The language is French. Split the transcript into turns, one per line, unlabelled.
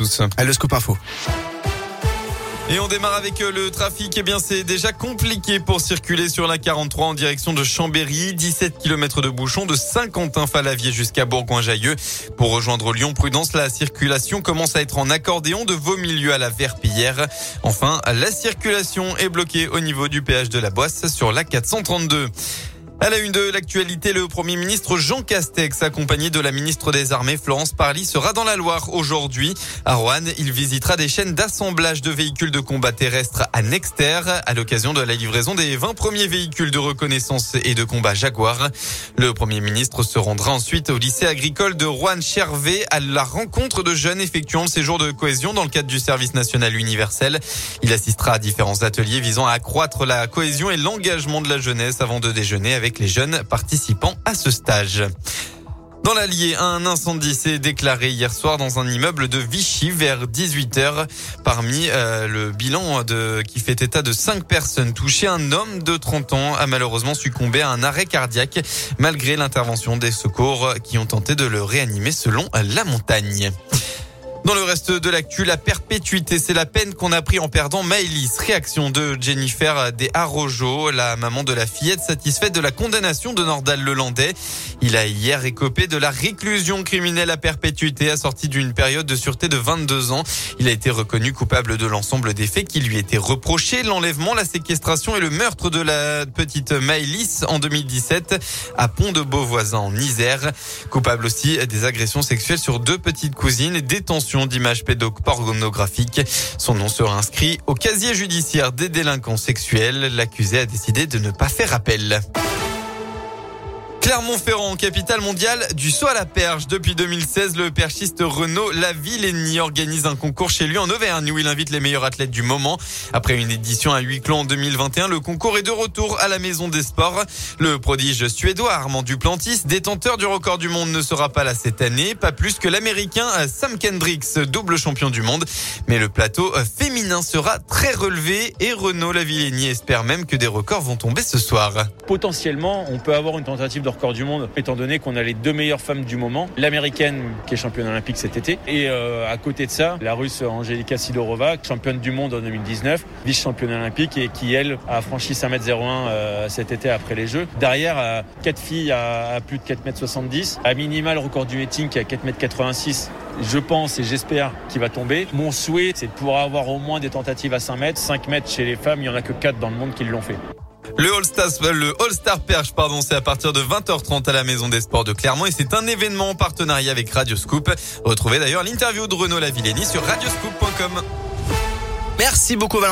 tous.
À le scoop info.
Et on démarre avec euh, le trafic. Eh bien, c'est déjà compliqué pour circuler sur la 43 en direction de Chambéry. 17 km de bouchons de Saint-Quentin-Falavier jusqu'à Bourgoin-Jailleux. Pour rejoindre Lyon, prudence, la circulation commence à être en accordéon de vos milieux à la Verpillière. Enfin, la circulation est bloquée au niveau du péage de la Boisse sur la 432. À la une de l'actualité, le Premier ministre Jean Castex, accompagné de la ministre des Armées Florence Parly, sera dans la Loire aujourd'hui. À Rouen, il visitera des chaînes d'assemblage de véhicules de combat terrestre à Nexter à l'occasion de la livraison des 20 premiers véhicules de reconnaissance et de combat Jaguar. Le Premier ministre se rendra ensuite au lycée agricole de Rouen-Chervé à la rencontre de jeunes effectuant le séjour de cohésion dans le cadre du service national universel. Il assistera à différents ateliers visant à accroître la cohésion et l'engagement de la jeunesse avant de déjeuner avec les jeunes participants à ce stage. Dans l'Allier, un incendie s'est déclaré hier soir dans un immeuble de Vichy vers 18h. Parmi euh, le bilan de, qui fait état de cinq personnes touchées, un homme de 30 ans a malheureusement succombé à un arrêt cardiaque malgré l'intervention des secours qui ont tenté de le réanimer selon la montagne. Dans le reste de l'actu, la perpétuité, c'est la peine qu'on a pris en perdant Maëlys. Réaction de Jennifer des Arrojo, la maman de la fillette satisfaite de la condamnation de Nordal Lelandais. Il a hier écopé de la réclusion criminelle à perpétuité assortie d'une période de sûreté de 22 ans. Il a été reconnu coupable de l'ensemble des faits qui lui étaient reprochés, l'enlèvement, la séquestration et le meurtre de la petite Maëlys en 2017 à Pont de Beauvoisin en Isère. Coupable aussi des agressions sexuelles sur deux petites cousines, détention d'images pédopornographiques. Son nom sera inscrit au casier judiciaire des délinquants sexuels. L'accusé a décidé de ne pas faire appel. Clermont-Ferrand, capitale mondiale du saut à la perche. Depuis 2016, le perchiste Renaud Lavillenie organise un concours chez lui en Auvergne où il invite les meilleurs athlètes du moment. Après une édition à huis clos en 2021, le concours est de retour à la Maison des Sports. Le prodige suédois Armand Duplantis, détenteur du record du monde, ne sera pas là cette année, pas plus que l'américain Sam Kendricks, double champion du monde. Mais le plateau féminin sera très relevé et Renaud Lavillenie espère même que des records vont tomber ce soir.
Potentiellement, on peut avoir une tentative de record du monde, étant donné qu'on a les deux meilleures femmes du moment. L'américaine, qui est championne olympique cet été, et euh, à côté de ça, la russe Angelika Sidorova, championne du monde en 2019, vice-championne olympique, et qui, elle, a franchi 5m01 euh, cet été après les Jeux. Derrière, euh, quatre filles à, plus de 4m70, à minimal record du meeting qui est à 4m86 je pense et j'espère qu'il va tomber. Mon souhait, c'est de pouvoir avoir au moins des tentatives à 5 mètres. 5 mètres chez les femmes, il n'y en a que 4 dans le monde qui l'ont fait.
Le All-Star, le All-Star Perche, pardon, c'est à partir de 20h30 à la Maison des Sports de Clermont et c'est un événement en partenariat avec Radio Scoop. Retrouvez d'ailleurs l'interview de Renaud Lavillenie sur radioscoop.com.
Merci beaucoup Valentin.